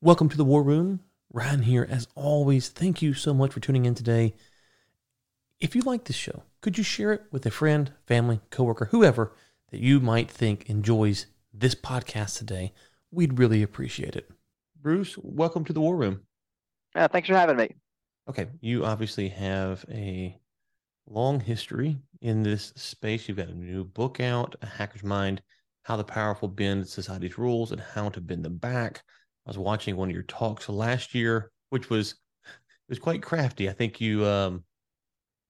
Welcome to the War Room. Ryan here, as always. Thank you so much for tuning in today. If you like this show, could you share it with a friend, family, coworker, whoever that you might think enjoys this podcast today? We'd really appreciate it. Bruce, welcome to the War Room. Thanks for having me. Okay, you obviously have a long history in this space. You've got a new book out, A Hacker's Mind How the Powerful Bend Society's Rules and How to Bend Them Back. I was watching one of your talks last year, which was it was quite crafty. I think you um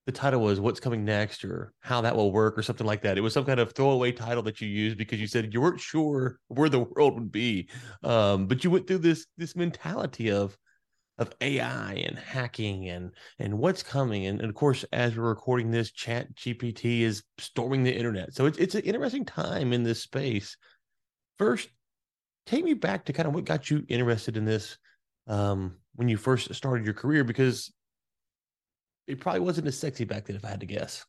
the title was what's coming next or how that will work or something like that. It was some kind of throwaway title that you used because you said you weren't sure where the world would be. Um, but you went through this this mentality of of AI and hacking and and what's coming. And, and of course, as we're recording this, Chat GPT is storming the internet. So it's it's an interesting time in this space. First, take me back to kind of what got you interested in this um, when you first started your career because it probably wasn't as sexy back then if i had to guess.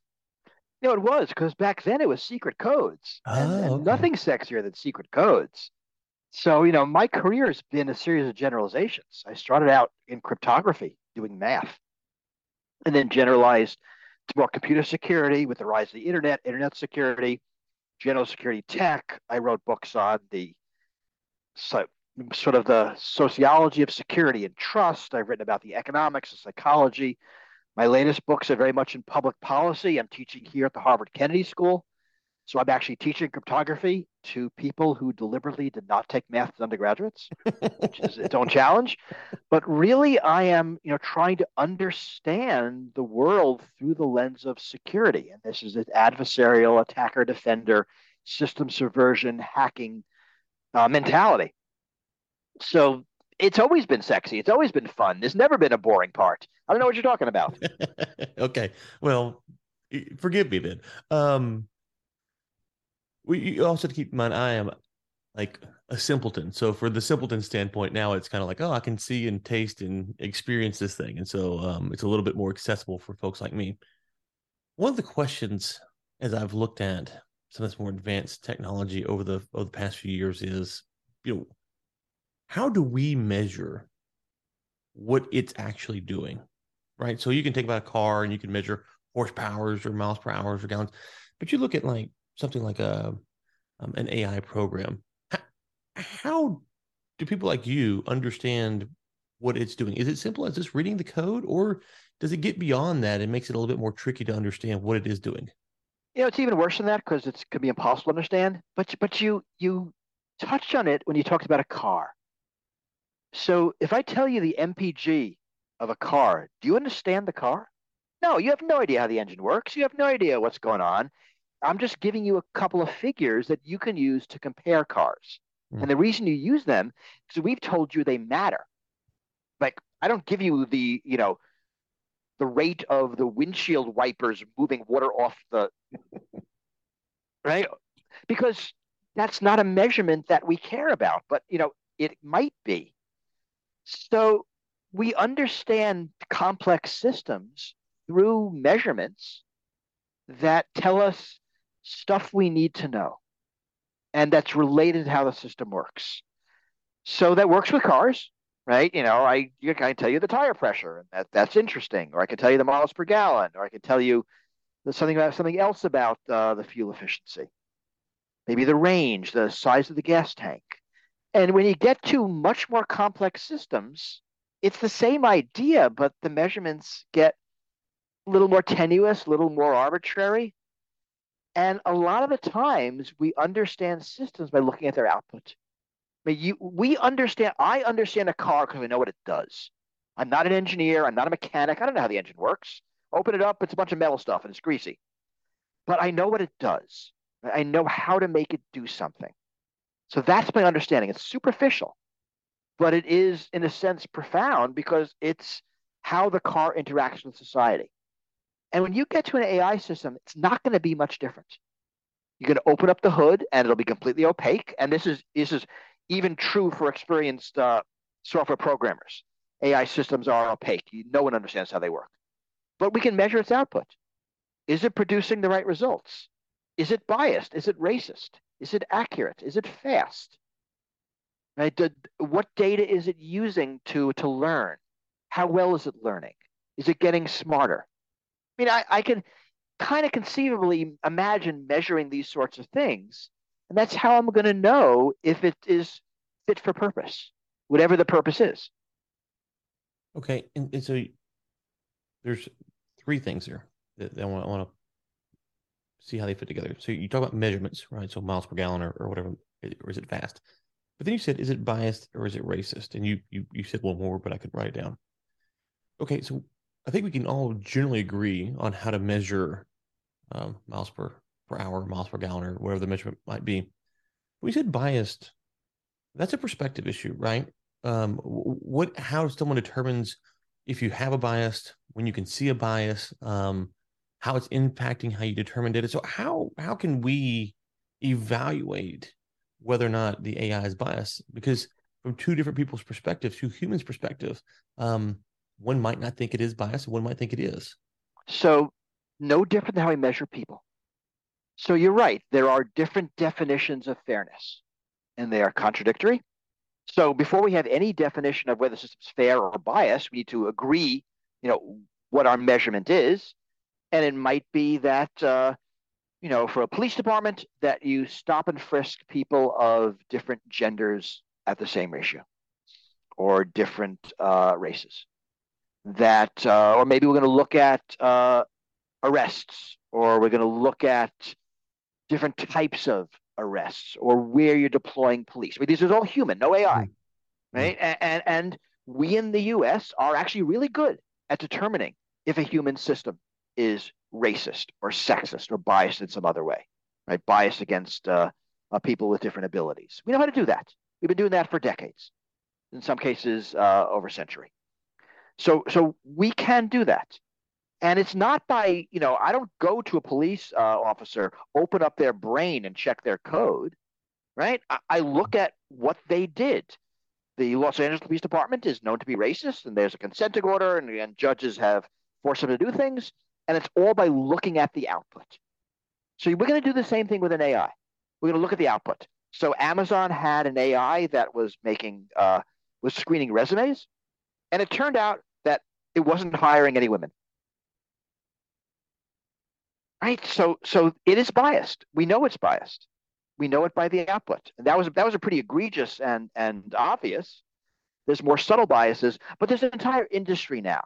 No it was because back then it was secret codes oh, and, and okay. nothing sexier than secret codes. So you know my career has been a series of generalizations. I started out in cryptography doing math and then generalized to more computer security with the rise of the internet internet security general security tech. I wrote books on the so, sort of the sociology of security and trust. I've written about the economics, the psychology. My latest books are very much in public policy. I'm teaching here at the Harvard Kennedy School. So I'm actually teaching cryptography to people who deliberately did not take math as undergraduates, which is its own challenge. But really, I am, you know, trying to understand the world through the lens of security. And this is an adversarial attacker defender, system subversion, hacking uh, mentality. So it's always been sexy. It's always been fun. There's never been a boring part. I don't know what you're talking about. okay. Well, forgive me then. Um, we you also to keep in mind I am like a simpleton. So for the simpleton standpoint, now it's kind of like, oh, I can see and taste and experience this thing. And so um, it's a little bit more accessible for folks like me. One of the questions as I've looked at some of this more advanced technology over the over the past few years is, you know, how do we measure what it's actually doing? Right. So you can think about a car and you can measure horsepowers or miles per hour or gallons, but you look at like something like a um, an AI program. How, how do people like you understand what it's doing? Is it simple as just reading the code, or does it get beyond that and makes it a little bit more tricky to understand what it is doing? You know, it's even worse than that because it could be impossible to understand. But but you you touched on it when you talked about a car. So if I tell you the MPG of a car, do you understand the car? No, you have no idea how the engine works. You have no idea what's going on. I'm just giving you a couple of figures that you can use to compare cars. Mm. And the reason you use them is we've told you they matter. Like I don't give you the, you know, the rate of the windshield wipers moving water off the right? Because that's not a measurement that we care about, but you know, it might be. So we understand complex systems through measurements that tell us stuff we need to know and that's related to how the system works. So that works with cars, right? You know, I I can tell you the tire pressure, and that, that's interesting, or I can tell you the miles per gallon, or I can tell you something about something else about uh, the fuel efficiency, maybe the range, the size of the gas tank. And when you get to much more complex systems, it's the same idea, but the measurements get a little more tenuous, a little more arbitrary. And a lot of the times we understand systems by looking at their output. I mean, you, we understand, I understand a car because I know what it does. I'm not an engineer, I'm not a mechanic, I don't know how the engine works. Open it up, it's a bunch of metal stuff and it's greasy. But I know what it does. I know how to make it do something. So that's my understanding. It's superficial, but it is, in a sense, profound because it's how the car interacts with society. And when you get to an AI system, it's not going to be much different. You're going to open up the hood and it'll be completely opaque. And this is this is even true for experienced uh, software programmers. AI systems are opaque. No one understands how they work. But we can measure its output. Is it producing the right results? Is it biased? Is it racist? Is it accurate? Is it fast? Right? The, what data is it using to to learn? How well is it learning? Is it getting smarter? I mean, I, I can kind of conceivably imagine measuring these sorts of things. And that's how I'm going to know if it is fit for purpose, whatever the purpose is. Okay. And, and so there's three things here that, that I, want, to see how they fit together. So you talk about measurements, right? So miles per gallon or, or whatever, or is it fast? But then you said, is it biased or is it racist? And you you you said one more, but I could write it down. Okay, so I think we can all generally agree on how to measure um, miles per per hour, miles per gallon, or whatever the measurement might be. We said biased. That's a perspective issue, right? Um, what how someone determines if you have a bias, when you can see a bias, um, how it's impacting how you determine data. So how how can we evaluate whether or not the AI is biased? Because from two different people's perspectives, two humans' perspectives, um, one might not think it is biased, one might think it is. So no different than how we measure people. So you're right. There are different definitions of fairness, and they are contradictory. So before we have any definition of whether the system's fair or biased, we need to agree, you know, what our measurement is. And it might be that, uh, you know, for a police department, that you stop and frisk people of different genders at the same ratio or different uh, races. That, uh, or maybe we're going to look at uh, arrests, or we're going to look at different types of arrests or where you're deploying police. I mean, these are all human, no AI, mm-hmm. right? And, and, and we in the U.S. are actually really good at determining if a human system is racist or sexist or biased in some other way, right? Biased against uh, uh, people with different abilities. We know how to do that. We've been doing that for decades, in some cases uh, over a century. So, so we can do that. And it's not by, you know, I don't go to a police uh, officer, open up their brain and check their code, right? I, I look at what they did. The Los Angeles Police Department is known to be racist, and there's a consenting order, and, and judges have forced them to do things. And it's all by looking at the output. So we're going to do the same thing with an AI. We're going to look at the output. So Amazon had an AI that was making, uh, was screening resumes, and it turned out that it wasn't hiring any women right? So so it is biased. We know it's biased. We know it by the output. And that was that was a pretty egregious and and obvious. There's more subtle biases, but there's an entire industry now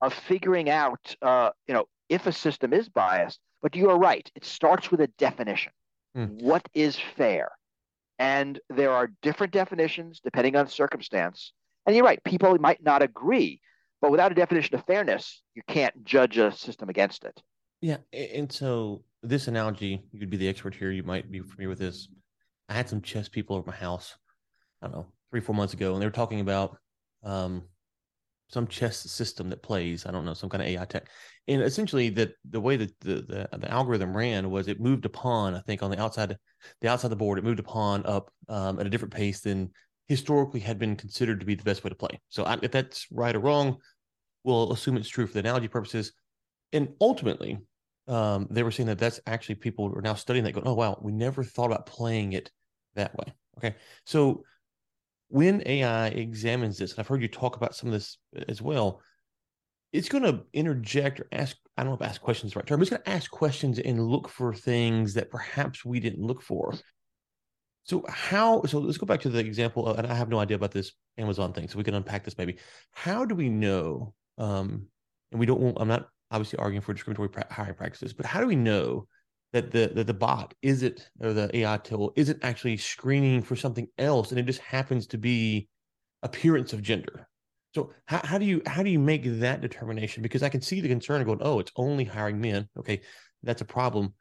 of figuring out, uh, you know, if a system is biased. But you are right. It starts with a definition. Hmm. What is fair? And there are different definitions depending on circumstance. And you're right. People might not agree, but without a definition of fairness, you can't judge a system against it. Yeah, and so this analogy, you'd be the expert here. You might be familiar with this. I had some chess people over my house. I don't know, three four months ago, and they were talking about um, some chess system that plays. I don't know, some kind of AI tech, and essentially that the way that the, the, the algorithm ran was it moved a pawn. I think on the outside, the outside of the board, it moved a pawn up um, at a different pace than historically had been considered to be the best way to play. So I, if that's right or wrong, we'll assume it's true for the analogy purposes. And ultimately, um, they were saying that that's actually people are now studying that going, oh, wow, we never thought about playing it that way. Okay. So when AI examines this, and I've heard you talk about some of this as well, it's going to interject or ask, I don't know if ask questions is the right term, it's going to ask questions and look for things that perhaps we didn't look for. So how so let's go back to the example of, and I have no idea about this Amazon thing, so we can unpack this maybe. How do we know um and we don't I'm not obviously arguing for discriminatory hiring practices, but how do we know that the, that the bot is it or the AI tool isn't actually screening for something else and it just happens to be appearance of gender? So how, how do you how do you make that determination? Because I can see the concern of going, oh, it's only hiring men. Okay, that's a problem.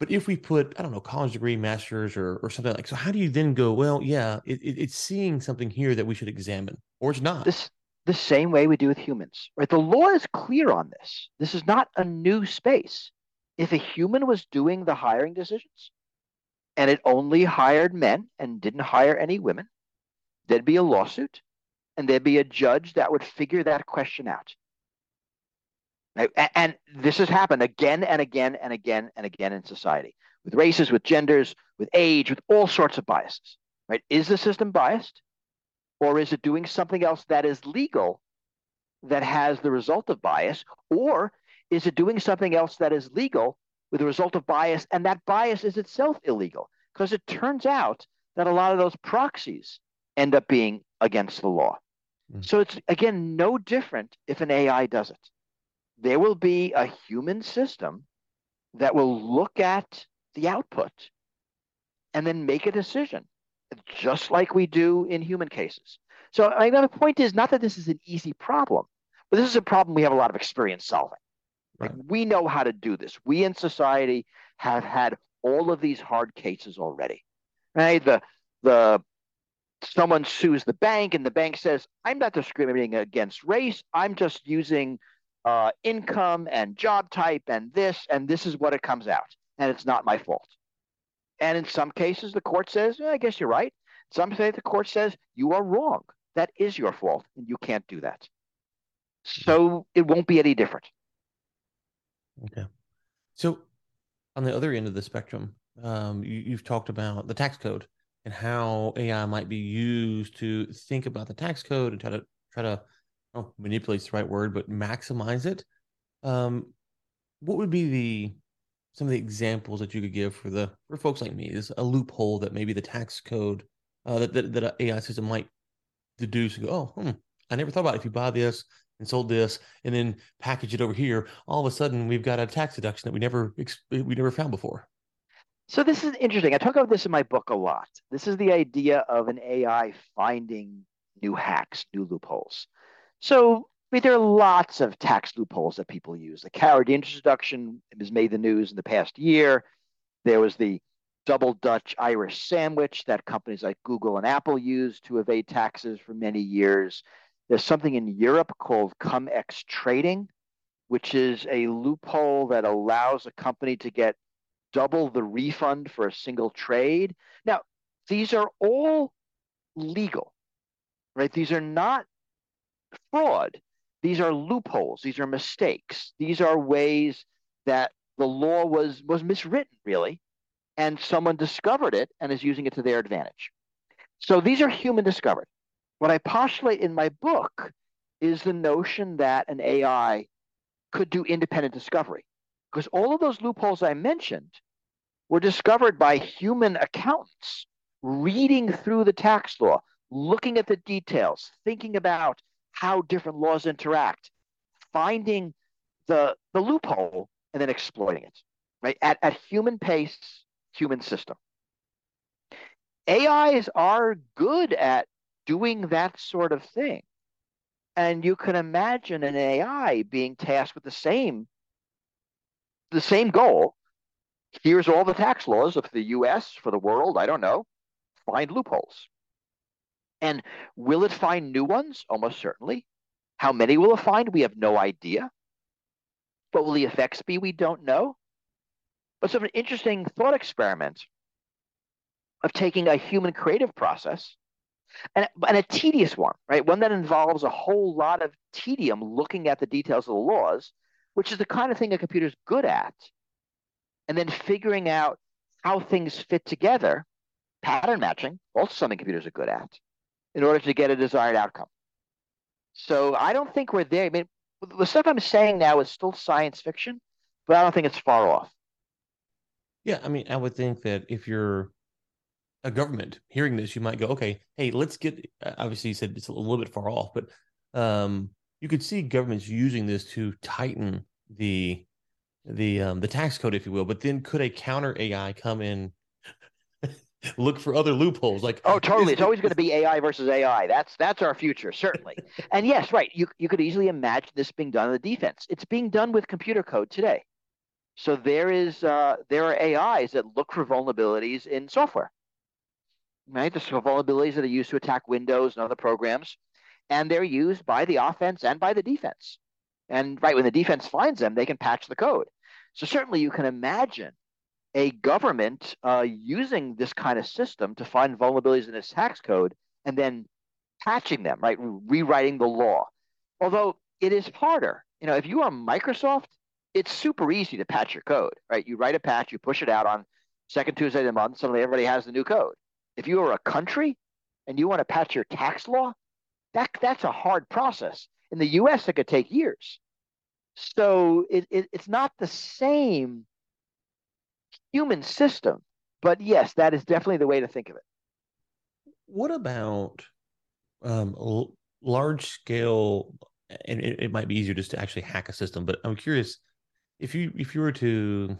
But if we put, I don't know, college degree, masters, or or something like, so how do you then go? Well, yeah, it, it, it's seeing something here that we should examine, or it's not. This the same way we do with humans. Right? The law is clear on this. This is not a new space. If a human was doing the hiring decisions and it only hired men and didn't hire any women, there'd be a lawsuit and there'd be a judge that would figure that question out. And this has happened again and again and again and again in society with races, with genders, with age, with all sorts of biases. Right? Is the system biased? Or is it doing something else that is legal that has the result of bias? Or is it doing something else that is legal with the result of bias and that bias is itself illegal? Because it turns out that a lot of those proxies end up being against the law. Mm. So it's again no different if an AI does it. There will be a human system that will look at the output and then make a decision, just like we do in human cases. So I mean, the point is not that this is an easy problem, but this is a problem we have a lot of experience solving. Right. Like we know how to do this. We in society have had all of these hard cases already. Right? The the someone sues the bank and the bank says, I'm not discriminating against race. I'm just using uh, income and job type and this, and this is what it comes out. And it's not my fault. And in some cases, the court says, I guess you're right. Some say the court says, you are wrong. That is your fault, and you can't do that. So it won't be any different. Okay. So on the other end of the spectrum, um, you, have talked about the tax code and how AI might be used to think about the tax code and try to try to oh, manipulate the right word, but maximize it. Um, what would be the some of the examples that you could give for the for folks like me is a loophole that maybe the tax code uh, that, that that an AI system might deduce and go, oh, hmm, I never thought about it. if you buy this and sold this and then package it over here, all of a sudden we've got a tax deduction that we never we never found before. So this is interesting. I talk about this in my book a lot. This is the idea of an AI finding new hacks, new loopholes. So I mean, there are lots of tax loopholes that people use. The carried interest deduction has made the news in the past year. There was the double Dutch Irish sandwich that companies like Google and Apple used to evade taxes for many years. There's something in Europe called cum-ex trading, which is a loophole that allows a company to get double the refund for a single trade. Now, these are all legal, right? These are not fraud. These are loopholes. These are mistakes. These are ways that the law was was miswritten, really, and someone discovered it and is using it to their advantage. So these are human discovered. What I postulate in my book is the notion that an AI could do independent discovery. Because all of those loopholes I mentioned were discovered by human accountants reading through the tax law, looking at the details, thinking about how different laws interact, finding the, the loophole, and then exploiting it, right? At, at human pace, human system. AIs are good at doing that sort of thing. And you can imagine an AI being tasked with the same the same goal. Here's all the tax laws of the US for the world, I don't know. Find loopholes. And will it find new ones? Almost certainly. How many will it find? We have no idea. What will the effects be? We don't know. But some interesting thought experiment of taking a human creative process and, and a tedious one, right? One that involves a whole lot of tedium looking at the details of the laws, which is the kind of thing a computer's good at, and then figuring out how things fit together, pattern matching, also something computers are good at, in order to get a desired outcome. So I don't think we're there. I mean, the stuff I'm saying now is still science fiction, but I don't think it's far off. Yeah, I mean, I would think that if you're a government hearing this, you might go, okay, hey, let's get. Obviously, you said it's a little bit far off, but um, you could see governments using this to tighten the the um, the tax code, if you will. But then, could a counter AI come in? Look for other loopholes like oh totally it's always going to be ai versus ai that's that's our future certainly and yes right you, you could easily imagine this being done in the defense it's being done with computer code today so there is uh, there are ais that look for vulnerabilities in software right? The vulnerabilities that are used to attack Windows and other programs, and they're used by the offense and by the defense. And right when the defense finds them, they can patch the code. So certainly you can imagine a government uh, using this kind of system to find vulnerabilities in its tax code and then patching them, right? Rewriting the law. Although it is harder. You know, if you are Microsoft, it's super easy to patch your code, right? You write a patch, you push it out on second Tuesday of the month, suddenly everybody has the new code. If you are a country and you want to patch your tax law, that that's a hard process. In the U.S., it could take years. So it, it, it's not the same human system, but yes, that is definitely the way to think of it. What about um, l- large scale? And it, it might be easier just to actually hack a system, but I'm curious if you if you were to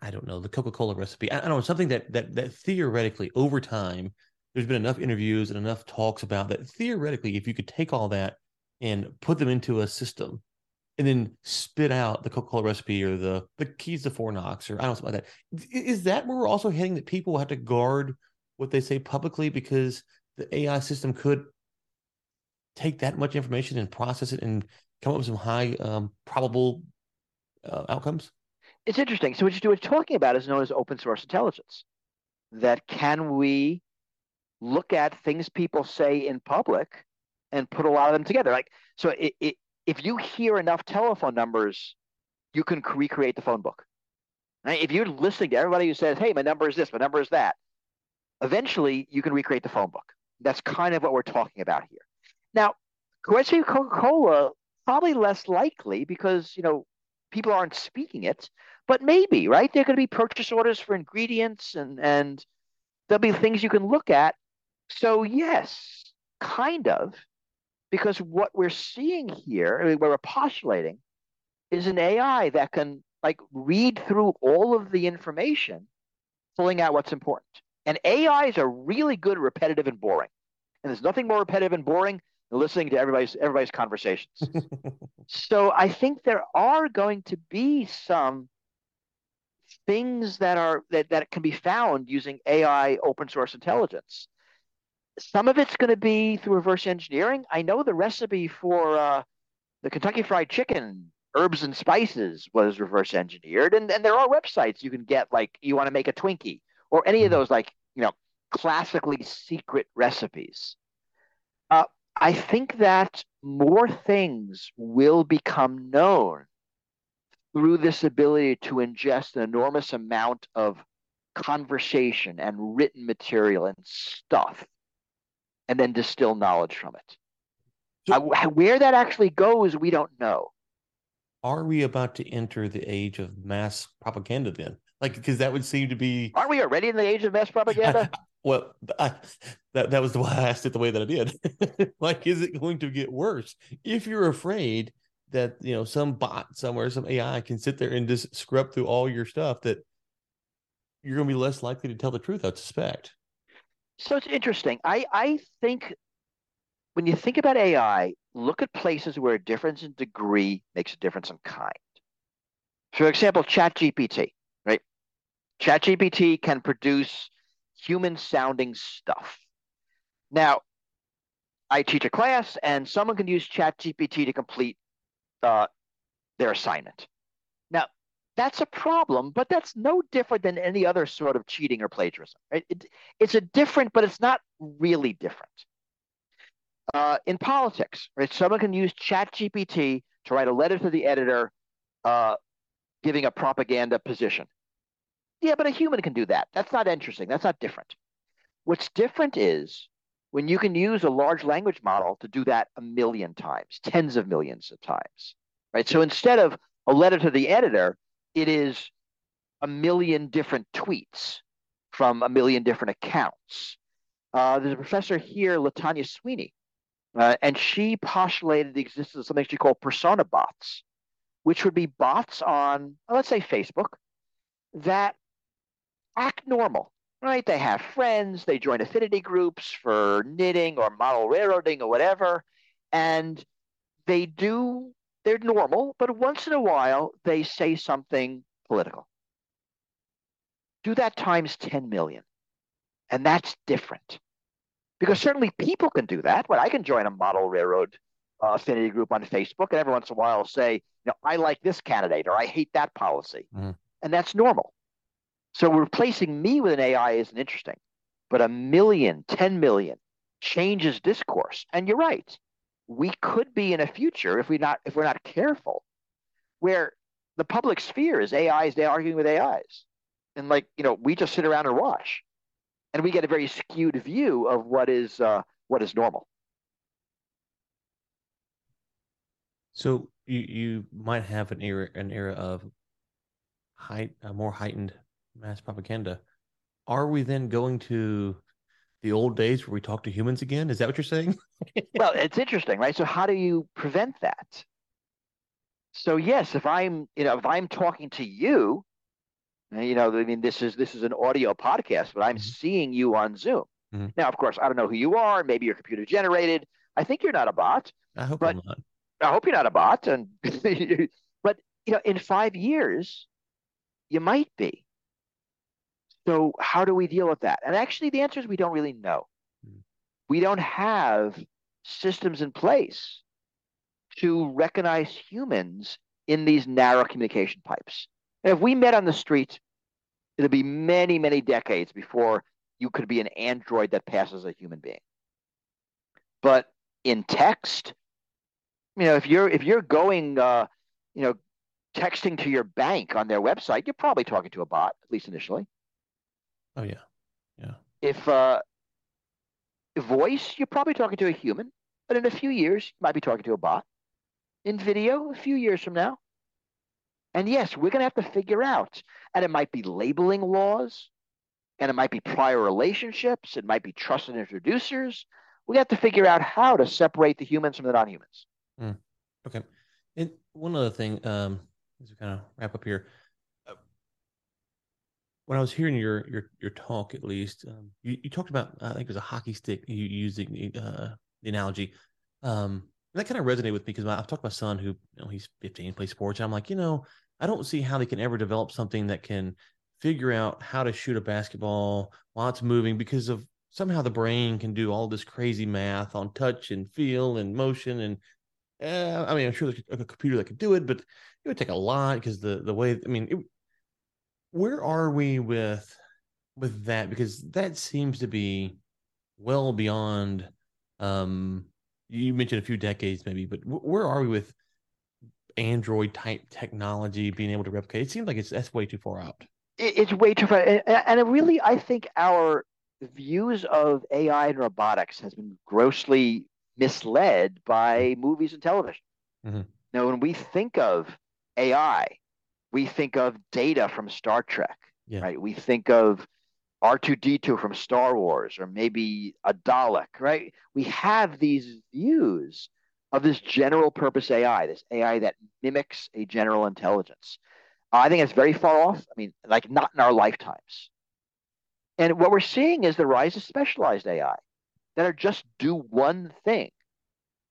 I don't know the Coca Cola recipe. I, don't know something that that that theoretically over time there's been enough interviews and enough talks about that theoretically if you could take all that and put them into a system and then spit out the Coca Cola recipe or the the keys to Fort Knox or I don't know something like that. Is that where we're also heading that people have to guard what they say publicly because the AI system could take that much information and process it and come up with some high um, probable uh, outcomes? It's interesting. So what you're talking about is known as open source intelligence. That can we look at things people say in public and put a lot of them together? Like so, it, it, if you hear enough telephone numbers, you can recreate the phone book. If you're listening to everybody who says, "Hey, my number is this, my number is that," eventually you can recreate the phone book. That's kind of what we're talking about here. Now, Coca Cola probably less likely because you know people aren't speaking it, but maybe right. There are going to be purchase orders for ingredients, and and there'll be things you can look at. So yes, kind of, because what we're seeing here, I mean, what we're postulating, is an AI that can like read through all of the information, pulling out what's important. And AIs are really good, repetitive, and boring. And there's nothing more repetitive and boring than listening to everybody's everybody's conversations. so I think there are going to be some things that are that, that can be found using AI open source intelligence. Some of it's going to be through reverse engineering. I know the recipe for uh, the Kentucky Fried Chicken herbs and spices was reverse engineered, and and there are websites you can get like you want to make a Twinkie or any of mm-hmm. those like you know classically secret recipes. Uh, I think that more things will become known through this ability to ingest an enormous amount of conversation and written material and stuff and then distill knowledge from it. So, uh, where that actually goes, we don't know. Are we about to enter the age of mass propaganda then? Like, because that would seem to be. Aren't we already in the age of mass propaganda? Well, I, that that was the why I asked it the way that I did. like, is it going to get worse? If you're afraid that you know some bot somewhere, some AI can sit there and just scrub through all your stuff, that you're going to be less likely to tell the truth. I suspect. So it's interesting. I I think when you think about AI, look at places where a difference in degree makes a difference in kind. For example, ChatGPT, right? ChatGPT can produce human sounding stuff. Now, I teach a class and someone can use ChatGPT to complete uh, their assignment. Now, that's a problem, but that's no different than any other sort of cheating or plagiarism. It, it's a different, but it's not really different. Uh, in politics, right, someone can use ChatGPT to write a letter to the editor uh, giving a propaganda position. Yeah, but a human can do that. That's not interesting. That's not different. What's different is when you can use a large language model to do that a million times, tens of millions of times, right? So instead of a letter to the editor, it is a million different tweets from a million different accounts. Uh, there's a professor here, Latanya Sweeney, uh, and she postulated the existence of something she called persona bots, which would be bots on, let's say, Facebook, that act normal, right? They have friends, they join affinity groups for knitting or model railroading or whatever, and they do, they're normal, but once in a while they say something political. Do that times 10 million. And that's different. Because certainly people can do that. But I can join a model railroad uh, affinity group on Facebook and every once in a while say, you know, I like this candidate or I hate that policy. Mm. And that's normal. So replacing me with an AI isn't interesting, but a million, 10 million changes discourse. And you're right. We could be in a future if we not if we're not careful, where the public sphere is AIs they arguing with AIs. And like, you know, we just sit around and watch. and we get a very skewed view of what is uh, what is normal. So you you might have an era an era of height uh, more heightened mass propaganda. Are we then going to the old days where we talk to humans again? Is that what you're saying? well, it's interesting, right? So how do you prevent that? So yes, if I'm you know if I'm talking to you, you know, I mean this is this is an audio podcast, but I'm mm-hmm. seeing you on Zoom. Mm-hmm. Now, of course, I don't know who you are. Maybe you're computer generated. I think you're not a bot. I hope I'm not. I hope you're not a bot. And but you know, in five years, you might be. So how do we deal with that? And actually, the answer is we don't really know. Mm. We don't have systems in place to recognize humans in these narrow communication pipes. And if we met on the street, it'll be many, many decades before you could be an android that passes a human being. But in text, you know, if you're if you're going, uh, you know, texting to your bank on their website, you're probably talking to a bot, at least initially. Oh yeah, yeah. If uh, voice, you're probably talking to a human, but in a few years, you might be talking to a bot. In video, a few years from now. And yes, we're going to have to figure out, and it might be labeling laws, and it might be prior relationships, it might be trusted introducers. We have to figure out how to separate the humans from the non-humans. Mm. Okay. And one other thing, um, as we kind of wrap up here, when I was hearing your your your talk, at least, um, you, you talked about I think it was a hockey stick. You using uh, the analogy, um, that kind of resonated with me because I've talked to my son who you know he's 15, plays sports, and I'm like, you know, I don't see how they can ever develop something that can figure out how to shoot a basketball while it's moving because of somehow the brain can do all this crazy math on touch and feel and motion and uh, I mean, I'm sure there's a computer that could do it, but it would take a lot because the the way I mean, it, where are we with with that? Because that seems to be well beyond. Um, you mentioned a few decades, maybe, but where are we with Android type technology being able to replicate? It seems like it's that's way too far out. it's way too far, and, and it really, I think our views of AI and robotics has been grossly misled by movies and television. Mm-hmm. Now, when we think of AI, we think of data from Star Trek, yeah. right? We think of R2D2 from Star Wars, or maybe a Dalek, right? We have these views of this general purpose AI, this AI that mimics a general intelligence. I think it's very far off. I mean, like not in our lifetimes. And what we're seeing is the rise of specialized AI that are just do one thing.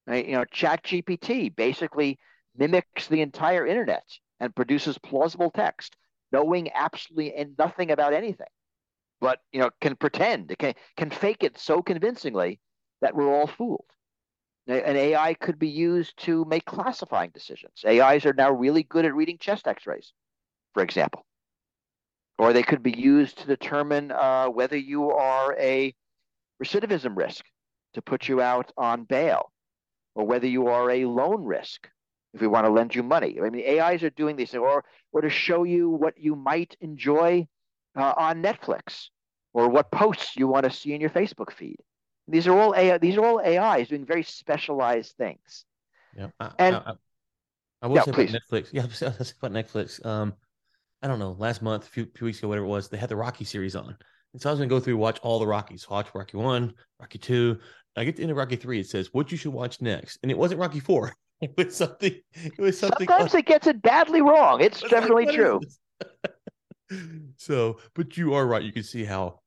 Right? You know, Chat GPT basically mimics the entire internet and produces plausible text, knowing absolutely nothing about anything, but you know, can pretend, can can fake it so convincingly that we're all fooled. An AI could be used to make classifying decisions. AIs are now really good at reading chest X-rays, for example, or they could be used to determine uh, whether you are a recidivism risk to put you out on bail, or whether you are a loan risk if we want to lend you money. I mean, AIs are doing this, or or to show you what you might enjoy uh, on Netflix, or what posts you want to see in your Facebook feed. These are all AI. These are all AIs doing very specialized things. Yeah, I, and I, I, I will yeah, please. Netflix. Yeah, I was about Netflix. Um, I don't know. Last month, a few, few weeks ago, whatever it was, they had the Rocky series on, and so I was going to go through watch all the Rockies. Watch Rocky one, Rocky two. I get to end of Rocky three. It says what you should watch next, and it wasn't Rocky four. It was something. It was something. Sometimes it gets it badly wrong. It's definitely like, true. so, but you are right. You can see how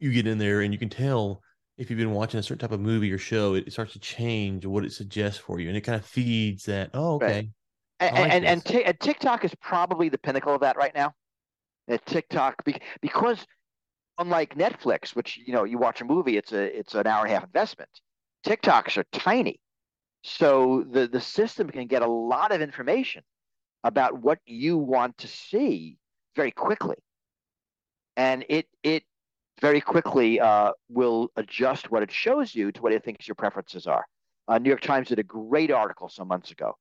you get in there, and you can tell if you've been watching a certain type of movie or show, it, starts to change what it suggests for you, and it kind of feeds that. Oh, okay. Right. And like and, and, t- and, TikTok is probably the pinnacle of that right now. At TikTok, because unlike Netflix, which you know you watch a movie, it's a it's an hour and a half investment. TikToks are tiny, so the the system can get a lot of information about what you want to see very quickly, and it it very quickly uh, will adjust what it shows you to what it thinks your preferences are. Uh, New York Times did a great article some months ago,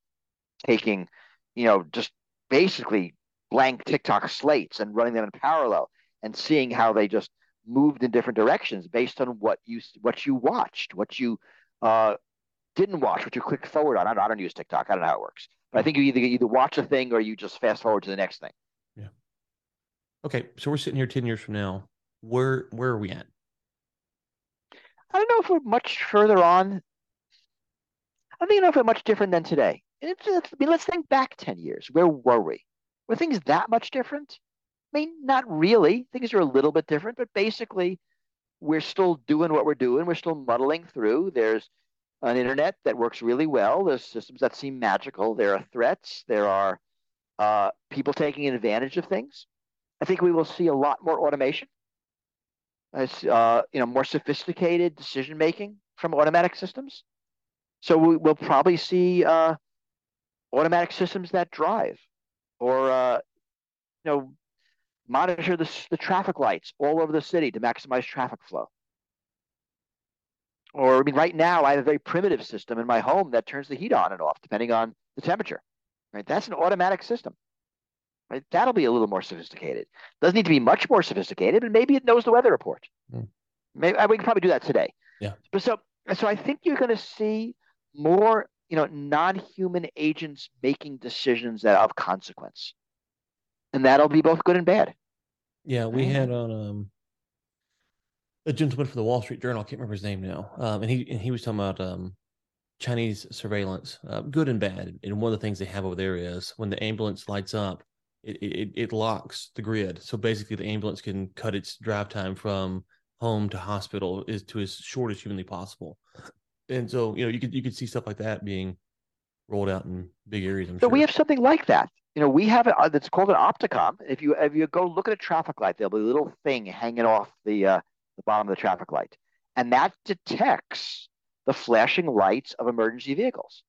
taking you know just basically blank TikTok slates and running them in parallel and seeing how they just moved in different directions based on what you what you watched, what you uh, didn't watch, what you clicked forward on. I don't, I don't use TikTok. I don't know how it works, but I think you either either watch a thing or you just fast forward to the next thing. Yeah. Okay, so we're sitting here ten years from now. Where where are we at? I don't know if we're much further on. I don't know if we're much different than today. It's, I mean, let's think back 10 years. Where were we? Were things that much different? I mean, not really. Things are a little bit different, but basically, we're still doing what we're doing. We're still muddling through. There's an internet that works really well. There's systems that seem magical. There are threats. There are uh, people taking advantage of things. I think we will see a lot more automation. As, uh, you know, more sophisticated decision making from automatic systems. So we, will probably see uh, automatic systems that drive, or uh, you know, monitor the, the traffic lights all over the city to maximize traffic flow. Or I mean, right now I have a very primitive system in my home that turns the heat on and off depending on the temperature. Right, that's an automatic system. Right, that'll be a little more sophisticated. Doesn't need to be much more sophisticated, but maybe it knows the weather report. Mm. Maybe we can probably do that today. Yeah. But so so I think you're going to see more you know non-human agents making decisions that are of consequence and that'll be both good and bad yeah we had on um a gentleman from the wall street journal i can't remember his name now um and he and he was talking about um chinese surveillance uh, good and bad and one of the things they have over there is when the ambulance lights up it, it it locks the grid so basically the ambulance can cut its drive time from home to hospital is to as short as humanly possible and so you know you could you could see stuff like that being rolled out in big areas. I'm so sure. we have something like that. You know, we have it. Uh, that's called an opticom. If you if you go look at a traffic light, there'll be a little thing hanging off the uh, the bottom of the traffic light, and that detects the flashing lights of emergency vehicles,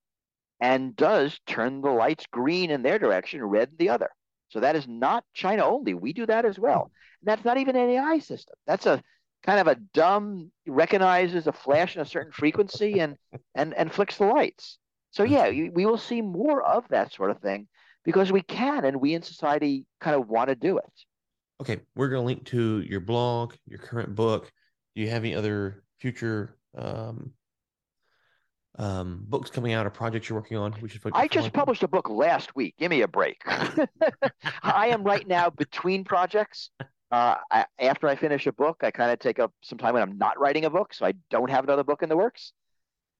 and does turn the lights green in their direction, red in the other. So that is not China only. We do that as well. And that's not even an AI system. That's a kind of a dumb recognizes a flash in a certain frequency and and and flicks the lights. So hmm. yeah, we will see more of that sort of thing because we can and we in society kind of want to do it. Okay, we're going to link to your blog, your current book. Do you have any other future um, um, books coming out or projects you're working on? We should. I just published a book last week. Give me a break. I am right now between projects. Uh, I, after I finish a book, I kind of take up some time when I'm not writing a book, so I don't have another book in the works.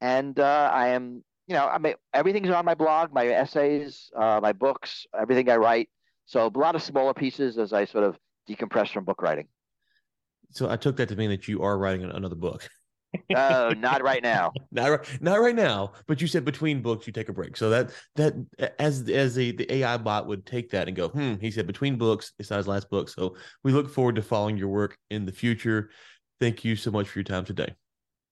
And uh, I am, you know, I mean, everything's on my blog, my essays, uh, my books, everything I write. So a lot of smaller pieces as I sort of decompress from book writing. So I took that to mean that you are writing another book oh, not right now. not not right now. But you said between books you take a break. So that that as as the, the AI bot would take that and go, hmm. He said between books, it's not his last book. So we look forward to following your work in the future. Thank you so much for your time today.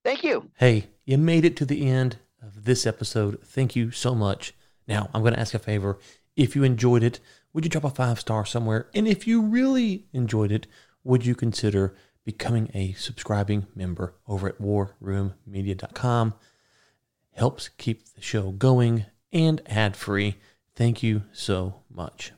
Thank you. Hey, you made it to the end of this episode. Thank you so much. Now I'm going to ask a favor. If you enjoyed it, would you drop a five star somewhere? And if you really enjoyed it, would you consider becoming a subscribing member over at warroommedia.com. Helps keep the show going and ad free. Thank you so much.